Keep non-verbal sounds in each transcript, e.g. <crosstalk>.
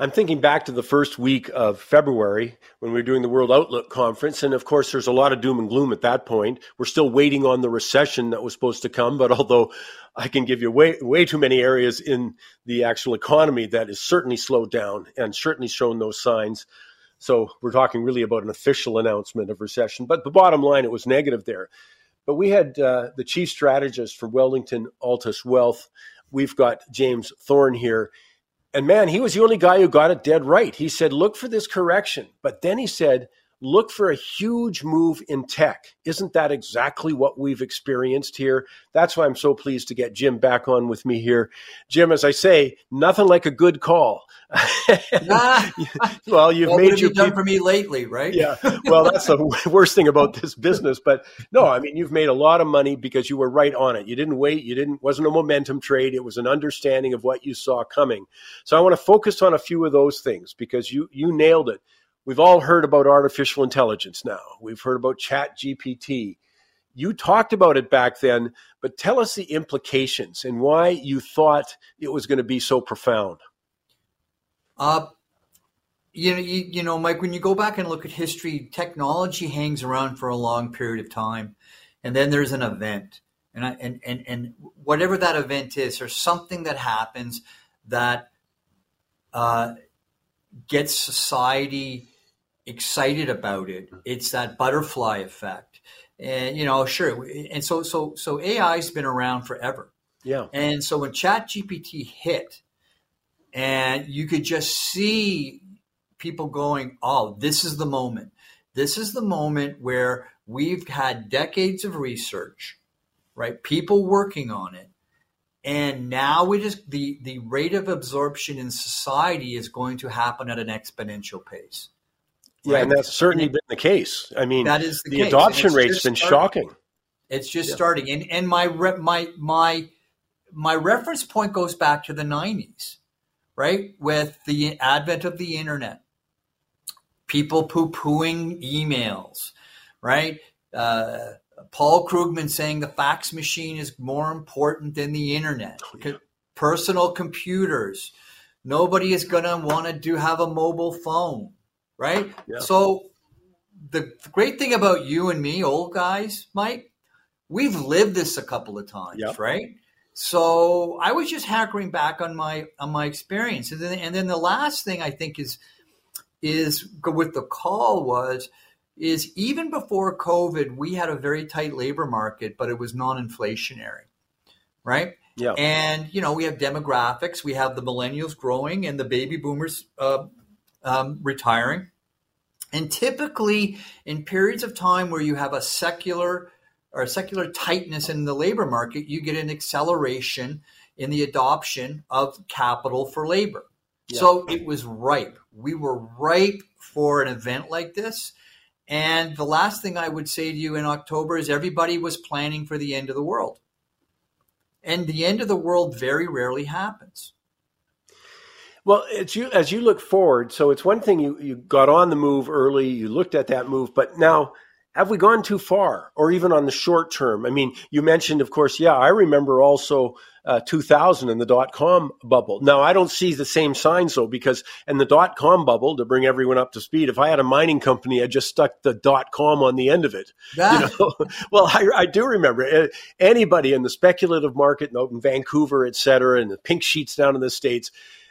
I'm thinking back to the first week of February when we were doing the World Outlook Conference. And of course, there's a lot of doom and gloom at that point. We're still waiting on the recession that was supposed to come. But although I can give you way, way too many areas in the actual economy that is certainly slowed down and certainly shown those signs. So we're talking really about an official announcement of recession. But the bottom line, it was negative there. But we had uh, the chief strategist for Wellington Altus Wealth. We've got James Thorne here. And man, he was the only guy who got it dead right. He said, look for this correction. But then he said, look for a huge move in tech. Isn't that exactly what we've experienced here? That's why I'm so pleased to get Jim back on with me here. Jim, as I say, nothing like a good call. <laughs> well, you've made you done for me lately, right? yeah. Well, that's the <laughs> worst thing about this business. But no, I mean, you've made a lot of money because you were right on it. You didn't wait. You didn't. Wasn't a momentum trade. It was an understanding of what you saw coming. So I want to focus on a few of those things because you you nailed it. We've all heard about artificial intelligence now. We've heard about Chat GPT. You talked about it back then, but tell us the implications and why you thought it was going to be so profound. Uh, you know, you, you know, Mike, when you go back and look at history, technology hangs around for a long period of time, and then there's an event, and I, and and and whatever that event is, there's something that happens that uh, gets society excited about it. Mm-hmm. It's that butterfly effect. And you know, sure. And so so so AI's been around forever. Yeah. And so when Chat GPT hit, and you could just see people going, "Oh, this is the moment. This is the moment where we've had decades of research, right? People working on it, and now it is the the rate of absorption in society is going to happen at an exponential pace. Yeah, right? and that's certainly and it, been the case. I mean, that is the, the adoption rate's been starting. shocking. It's just yeah. starting, and and my my my my reference point goes back to the '90s, right? With the advent of the internet, people poo pooing emails, right? Uh, Paul Krugman saying the fax machine is more important than the internet. Oh, yeah. Personal computers. Nobody is going to want to do have a mobile phone right? Yeah. So the great thing about you and me, old guys, Mike, we've lived this a couple of times, yep. right? So I was just hankering back on my on my experience, and then and then the last thing I think is is with the call was is even before COVID, we had a very tight labor market, but it was non-inflationary, right? Yeah. And you know we have demographics, we have the millennials growing, and the baby boomers uh, um, retiring. And typically, in periods of time where you have a secular or a secular tightness in the labor market, you get an acceleration in the adoption of capital for labor. Yeah. So it was ripe. We were ripe for an event like this. And the last thing I would say to you in October is everybody was planning for the end of the world. And the end of the world very rarely happens. Well, it's you as you look forward. So it's one thing you you got on the move early, you looked at that move, but now have we gone too far, or even on the short term? I mean, you mentioned, of course, yeah, I remember also uh, 2000 and the dot com bubble. Now, I don't see the same signs though, because in the dot com bubble, to bring everyone up to speed, if I had a mining company, I just stuck the dot com on the end of it. Yeah. You know? <laughs> well, I, I, do remember uh, anybody in the speculative market in Vancouver, et cetera, and the pink sheets down in the States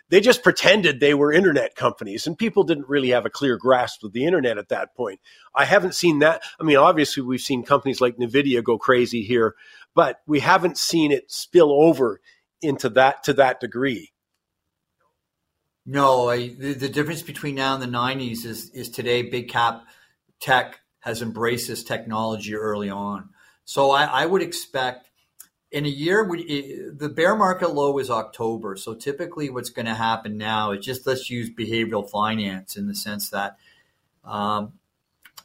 they just pretended they were internet companies and people didn't really have a clear grasp of the internet at that point. I haven't seen that. I mean, obviously we've seen companies like Nvidia go crazy here, but we haven't seen it spill over into that to that degree. No, I, the, the difference between now and the 90s is is today big cap tech has embraced this technology early on. So I, I would expect in a year, we, the bear market low is October. So typically, what's going to happen now is just let's use behavioral finance in the sense that um,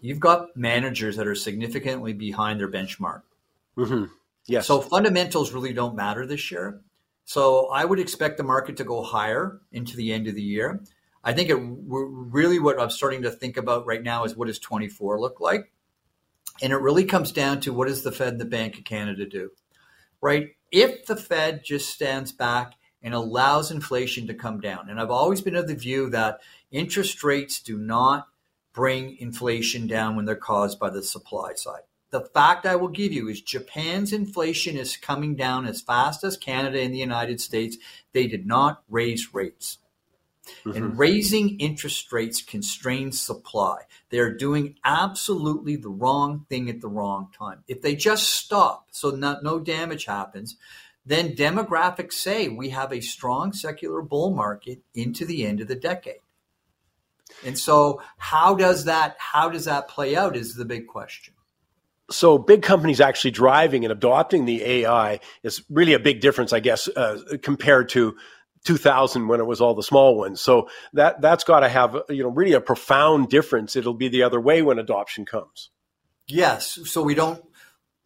you've got managers that are significantly behind their benchmark. Mm-hmm. Yes. So fundamentals really don't matter this year. So I would expect the market to go higher into the end of the year. I think it really what I'm starting to think about right now is what does 24 look like, and it really comes down to what does the Fed and the Bank of Canada do right? If the Fed just stands back and allows inflation to come down. And I've always been of the view that interest rates do not bring inflation down when they're caused by the supply side. The fact I will give you is Japan's inflation is coming down as fast as Canada and the United States. They did not raise rates. Mm-hmm. And raising interest rates constrains supply. They are doing absolutely the wrong thing at the wrong time. If they just stop so not, no damage happens, then demographics say we have a strong secular bull market into the end of the decade. And so how does that how does that play out is the big question. So big companies actually driving and adopting the AI is really a big difference, I guess, uh, compared to 2000 when it was all the small ones. So that that's got to have you know really a profound difference. It'll be the other way when adoption comes. Yes. So we don't.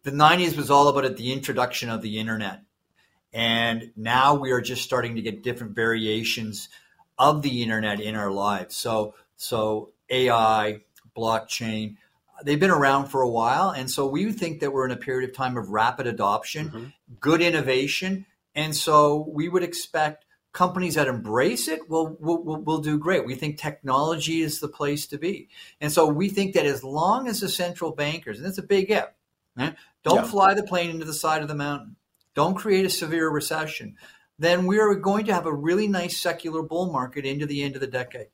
The 90s was all about the introduction of the internet, and now we are just starting to get different variations of the internet in our lives. So so AI, blockchain. They've been around for a while, and so we think that we're in a period of time of rapid adoption, mm-hmm. good innovation, and so we would expect companies that embrace it will, will, will, will do great. We think technology is the place to be. And so we think that as long as the central bankers, and that's a big if, right? don't yeah. fly the plane into the side of the mountain, don't create a severe recession, then we are going to have a really nice secular bull market into the end of the decade.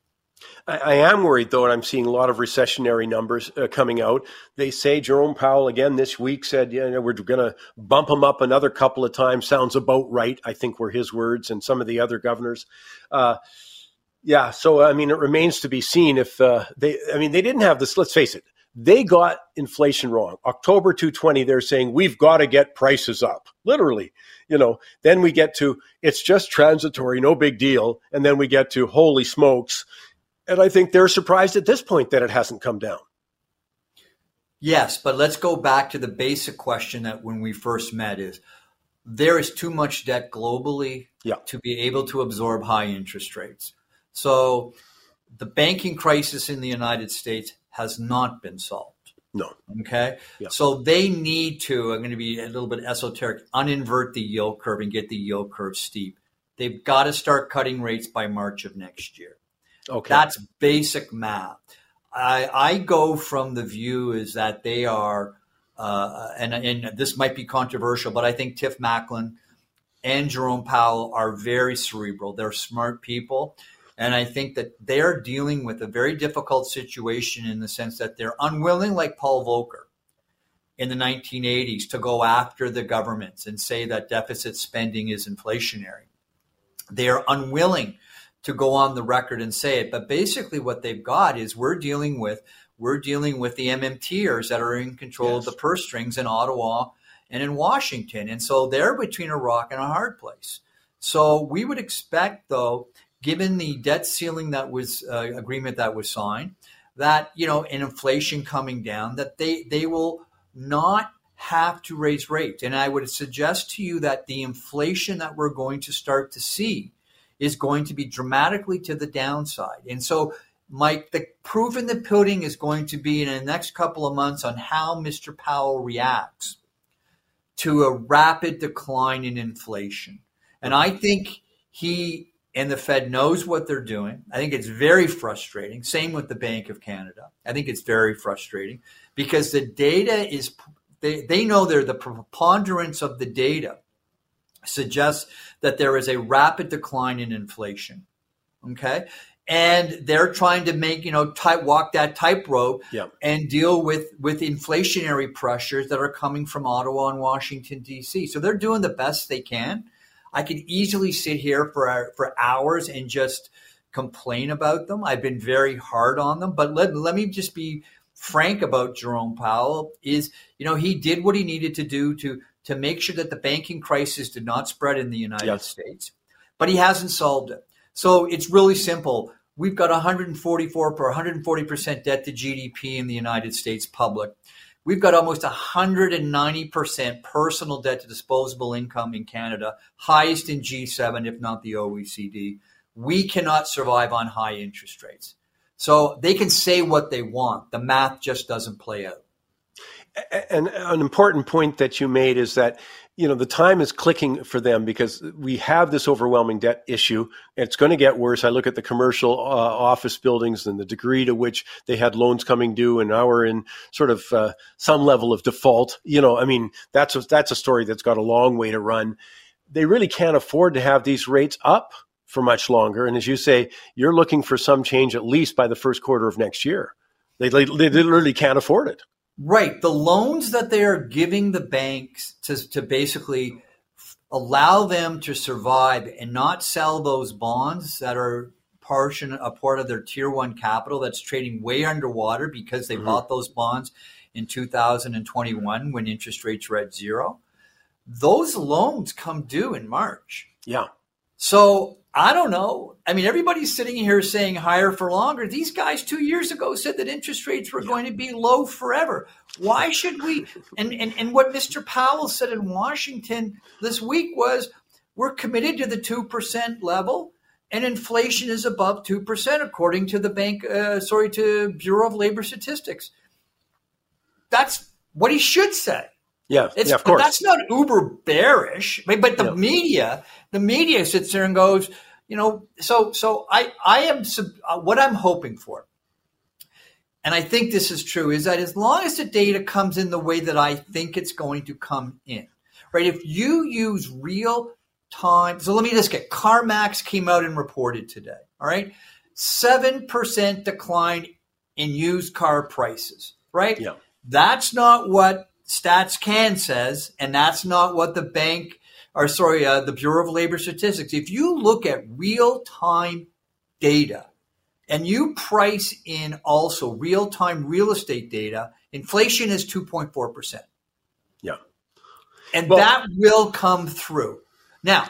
I, I, am worried, though, and I'm seeing a lot of recessionary numbers uh, coming out. They say Jerome Powell again this week said, "Yeah, you know, we're going to bump him up another couple of times." Sounds about right. I think were his words, and some of the other governors. Uh, yeah, so I mean, it remains to be seen if uh, they. I mean, they didn't have this. Let's face it, they got inflation wrong. October 220, they're saying we've got to get prices up. Literally, you know. Then we get to it's just transitory, no big deal, and then we get to holy smokes and I think they're surprised at this point that it hasn't come down. Yes, but let's go back to the basic question that when we first met is there is too much debt globally yeah. to be able to absorb high interest rates. So the banking crisis in the United States has not been solved. No. Okay. Yeah. So they need to, I'm going to be a little bit esoteric, uninvert the yield curve and get the yield curve steep. They've got to start cutting rates by March of next year. Okay. That's basic math. I, I go from the view is that they are, uh, and, and this might be controversial, but I think Tiff Macklem and Jerome Powell are very cerebral. They're smart people. And I think that they're dealing with a very difficult situation in the sense that they're unwilling, like Paul Volcker in the 1980s, to go after the governments and say that deficit spending is inflationary. They are unwilling to go on the record and say it. But basically, what they've got is we're dealing with we're dealing with the MMTers that are in control yes. of the purse strings in Ottawa and in Washington, and so they're between a rock and a hard place. So we would expect, though, given the debt ceiling that was uh, agreement that was signed, that you know, in inflation coming down, that they they will not have to raise rates. And I would suggest to you that the inflation that we're going to start to see is going to be dramatically to the downside. And so, Mike, the proof in the pudding is going to be in the next couple of months on how Mr. Powell reacts to a rapid decline in inflation. And I think he and the Fed knows what they're doing. I think it's very frustrating. Same with the Bank of Canada. I think it's very frustrating because the data is, they, they know they're the preponderance of the data suggests that there is a rapid decline in inflation. Okay. And they're trying to make, you know, type, walk that tightrope yeah. and deal with, with inflationary pressures that are coming from Ottawa and Washington, D.C. So they're doing the best they can. I could easily sit here for, for hours and just complain about them. I've been very hard on them, but let, let me just be frank about Jerome Powell is, you know, he did what he needed to do to to make sure that the banking crisis did not spread in the United yes. States, but he hasn't solved it. So it's really simple. We've got 144 per 140% debt to GDP in the United States public. We've got almost 190% personal debt to disposable income in Canada, highest in G7, if not the OECD. We cannot survive on high interest rates. So they can say what they want. The math just doesn't play out and an important point that you made is that you know the time is clicking for them because we have this overwhelming debt issue. It's going to get worse. I look at the commercial uh, office buildings and the degree to which they had loans coming due and now we're in sort of uh, some level of default. You know i mean that's a, that's a story that's got a long way to run. They really can't afford to have these rates up for much longer. And as you say you're looking for some change at least by the first quarter of next year. They, they, they literally can't afford it Right. The loans that they are giving the banks to, to basically allow them to survive and not sell those bonds that are portion a part of their tier one capital that's trading way underwater because they mm-hmm. bought those bonds in 2021 when interest rates were at zero. Those loans come due in March. Yeah. So I don't know. I mean, everybody's sitting here saying higher for longer. These guys two years ago said that interest rates were yeah. going to be low forever. Why should we? <laughs> And, and, and what Mr. Powell said in Washington this week was we're committed to the 2% level and inflation is above 2% according to the bank, uh, sorry, to Bureau of Labor Statistics. That's what he should say. Yeah, it's, yeah, of course. That's not uber bearish, but, but the yeah. media, the media sits there and goes, you know, so so I I am uh, what I'm hoping for, and I think this is true, is that as long as the data comes in the way that I think it's going to come in, right? If you use real time, so let me just get CarMax came out and reported today. All right, seven percent decline in used car prices. Right. Yeah. That's not what Stats Can says, and that's not what the bank, or sorry, uh, the Bureau of Labor Statistics. If you look at real time data and you price in also real time real estate data, inflation is 2.4%. Yeah. And well, that will come through. Now,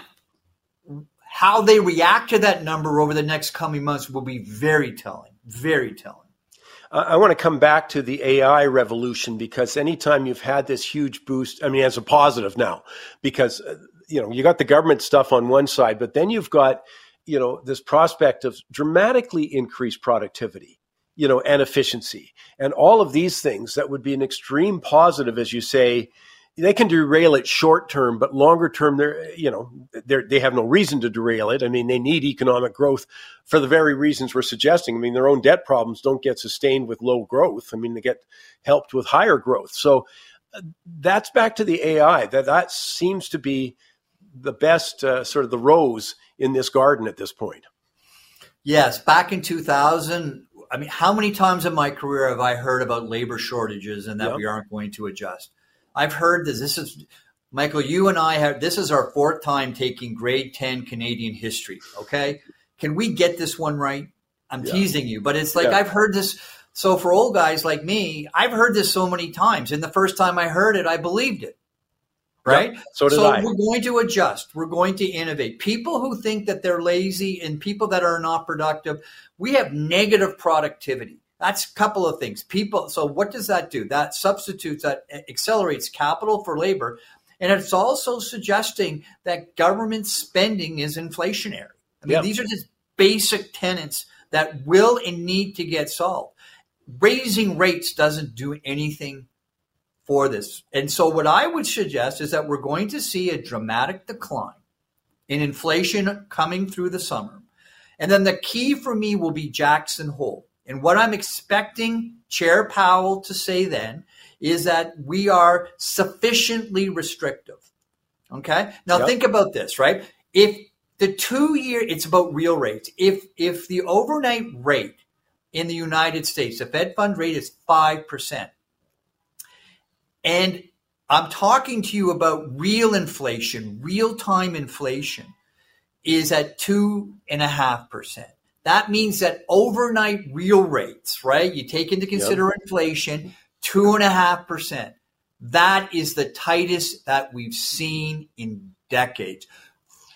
how they react to that number over the next coming months will be very telling, very telling. I want to come back to the AI revolution because anytime you've had this huge boost, I mean, as a positive now, because, uh, you know, you got the government stuff on one side, but then you've got, you know, this prospect of dramatically increased productivity, you know, and efficiency and all of these things that would be an extreme positive, as you say, they can derail it short term, but longer term, they're you know they they have no reason to derail it. I mean, they need economic growth for the very reasons we're suggesting. I mean, their own debt problems don't get sustained with low growth. I mean, they get helped with higher growth. So uh, that's back to the AI. That that seems to be the best uh, sort of the rose in this garden at this point. Yes, back in 2000, I mean, how many times in my career have I heard about labor shortages and that yep. we aren't going to adjust? I've heard this. This is Michael. You and I have. This is our fourth time taking grade ten Canadian history. Okay, can we get this one right? I'm yeah. teasing you, but it's like yeah. I've heard this. So for old guys like me, I've heard this so many times. And the first time I heard it, I believed it. Right? Yep, so so I. we're going to adjust. We're going to innovate. People who think that they're lazy and people that are not productive, we have negative productivity. That's a couple of things. People, so what does that do? That substitutes, that accelerates capital for labor. And it's also suggesting that government spending is inflationary. I mean, yep. these are just basic tenets that will and need to get solved. Raising rates doesn't do anything for this. And so, what I would suggest is that we're going to see a dramatic decline in inflation coming through the summer. And then the key for me will be Jackson Hole. And what I'm expecting Chair Powell to say then is that we are sufficiently restrictive. Okay. Now yep. think about this, right? If the two year, it's about real rates. If if the overnight rate in the United States, the Fed fund rate is five percent, and I'm talking to you about real inflation, real time inflation, is at two and a half percent. That means that overnight real rates, right? You take into consider yep. inflation, two and a half percent. That is the tightest that we've seen in decades.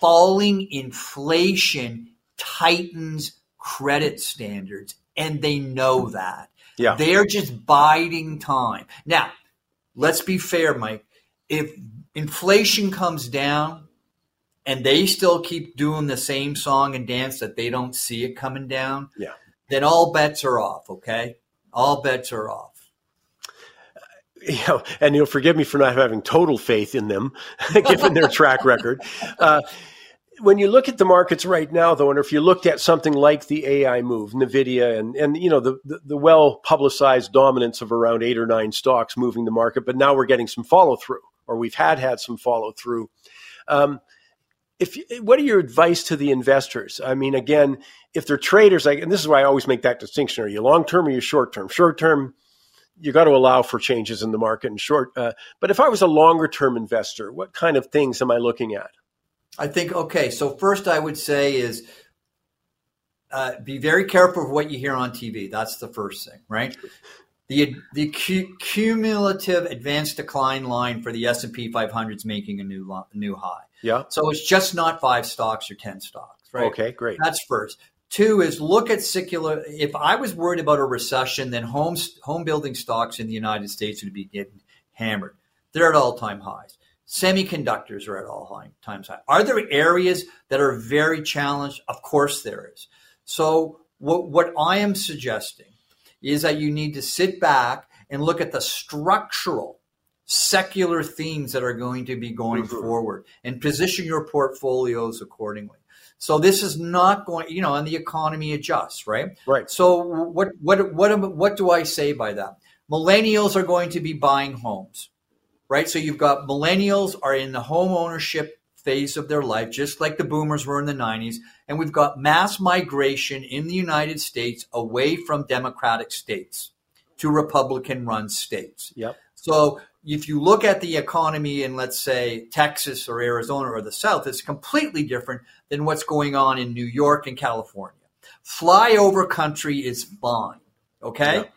Falling inflation tightens credit standards, and they know that. Yeah. They're just biding time. Now, let's be fair, Mike. If inflation comes down, and they still keep doing the same song and dance that they don't see it coming down, yeah. then all bets are off, okay? All bets are off. <laughs> you know, and you'll forgive me for not having total faith in them, <laughs> given their track record. Uh, when you look at the markets right now, though, and if you looked at something like the AI move, Nvidia, and and you know the the, the well publicized dominance of around eight or nine stocks moving the market, but now we're getting some follow through, or we've had had some follow through. Um, if what are your advice to the investors? I mean, again, if they're traders, like, and this is why I always make that distinction: are you long term or you short term? Short term, you got to allow for changes in the market and short. Uh, but if I was a longer term investor, what kind of things am I looking at? I think okay. So first, I would say is uh, be very careful of what you hear on TV. That's the first thing, right? The the cu- cumulative advanced decline line for the S and P 500 is making a new lo- new high. Yeah. So it's just not five stocks or ten stocks, right? Okay, great. That's first. Two is look at secular. If I was worried about a recession, then homes home building stocks in the United States would be getting hammered. They're at all time highs. Semiconductors are at all times high. Are there areas that are very challenged? Of course there is. So what, what I am suggesting is that you need to sit back and look at the structural secular themes that are going to be going mm-hmm. forward and position your portfolios accordingly. So this is not going, you know, and the economy adjusts, right? Right. So what what what what do I say by that? Millennials are going to be buying homes right? So you've got millennials are in the home ownership phase of their life, just like the boomers were in the 90s. And we've got mass migration in the United States away from democratic states to Republican run states. Yep. So if you look at the economy in, let's say, Texas or Arizona or the South, it's completely different than what's going on in New York and California. Flyover country is fine. Okay. Yep.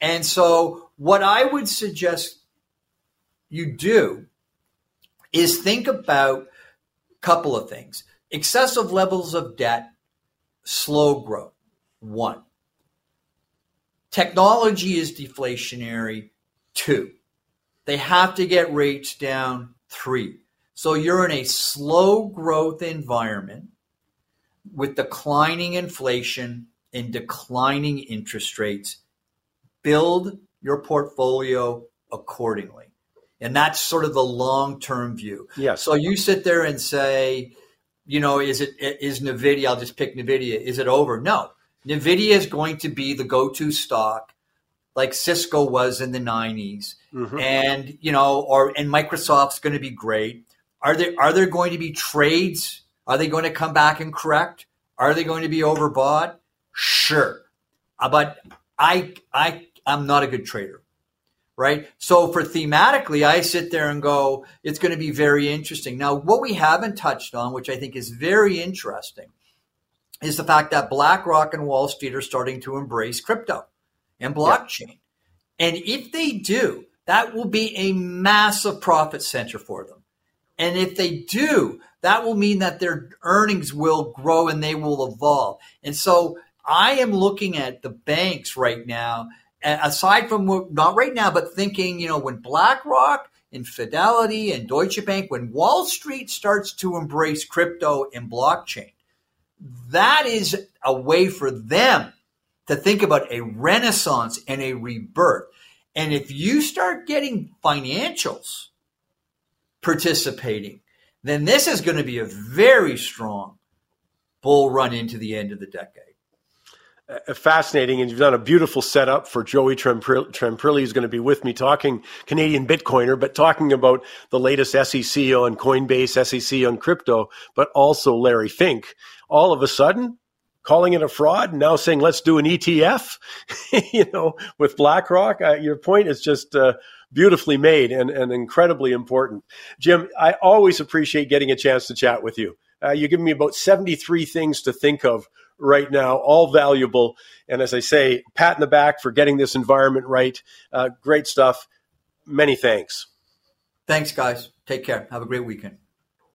And so what I would suggest you do is think about a couple of things excessive levels of debt, slow growth. One, technology is deflationary. Two, they have to get rates down. Three, so you're in a slow growth environment with declining inflation and declining interest rates. Build your portfolio accordingly. And that's sort of the long term view. Yes. So you sit there and say, you know, is it is Nvidia? I'll just pick Nvidia. Is it over? No, Nvidia is going to be the go to stock, like Cisco was in the '90s, mm-hmm. and you know, or and Microsoft's going to be great. Are there are there going to be trades? Are they going to come back and correct? Are they going to be overbought? Sure, uh, but I I I'm not a good trader right? So for thematically, I sit there and go, it's going to be very interesting. Now, what we haven't touched on, which I think is very interesting, is the fact that BlackRock and Wall Street are starting to embrace crypto and blockchain. Yeah. And if they do, that will be a massive profit center for them. And if they do, that will mean that their earnings will grow and they will evolve. And so I am looking at the banks right now aside from not right now, but thinking, you know, when BlackRock and Fidelity and Deutsche Bank, when Wall Street starts to embrace crypto and blockchain, that is a way for them to think about a renaissance and a rebirth. And if you start getting financials participating, then this is going to be a very strong bull run into the end of the decade. Uh, fascinating, and you've done a beautiful setup for Joey Tremprilli, who's going to be with me talking Canadian Bitcoiner, but talking about the latest SEC on Coinbase, SEC on crypto, but also Larry Fink. All of a sudden, calling it a fraud, and now saying let's do an ETF. <laughs> you know, with BlackRock, your point is just. Uh, beautifully made and, and incredibly important. Jim, I always appreciate getting a chance to chat with you. Uh, you give me about 73 things to think of right now, all valuable. And as I say, pat in the back for getting this environment right. Uh, great stuff. Many thanks. Thanks, guys. Take care. Have a great weekend.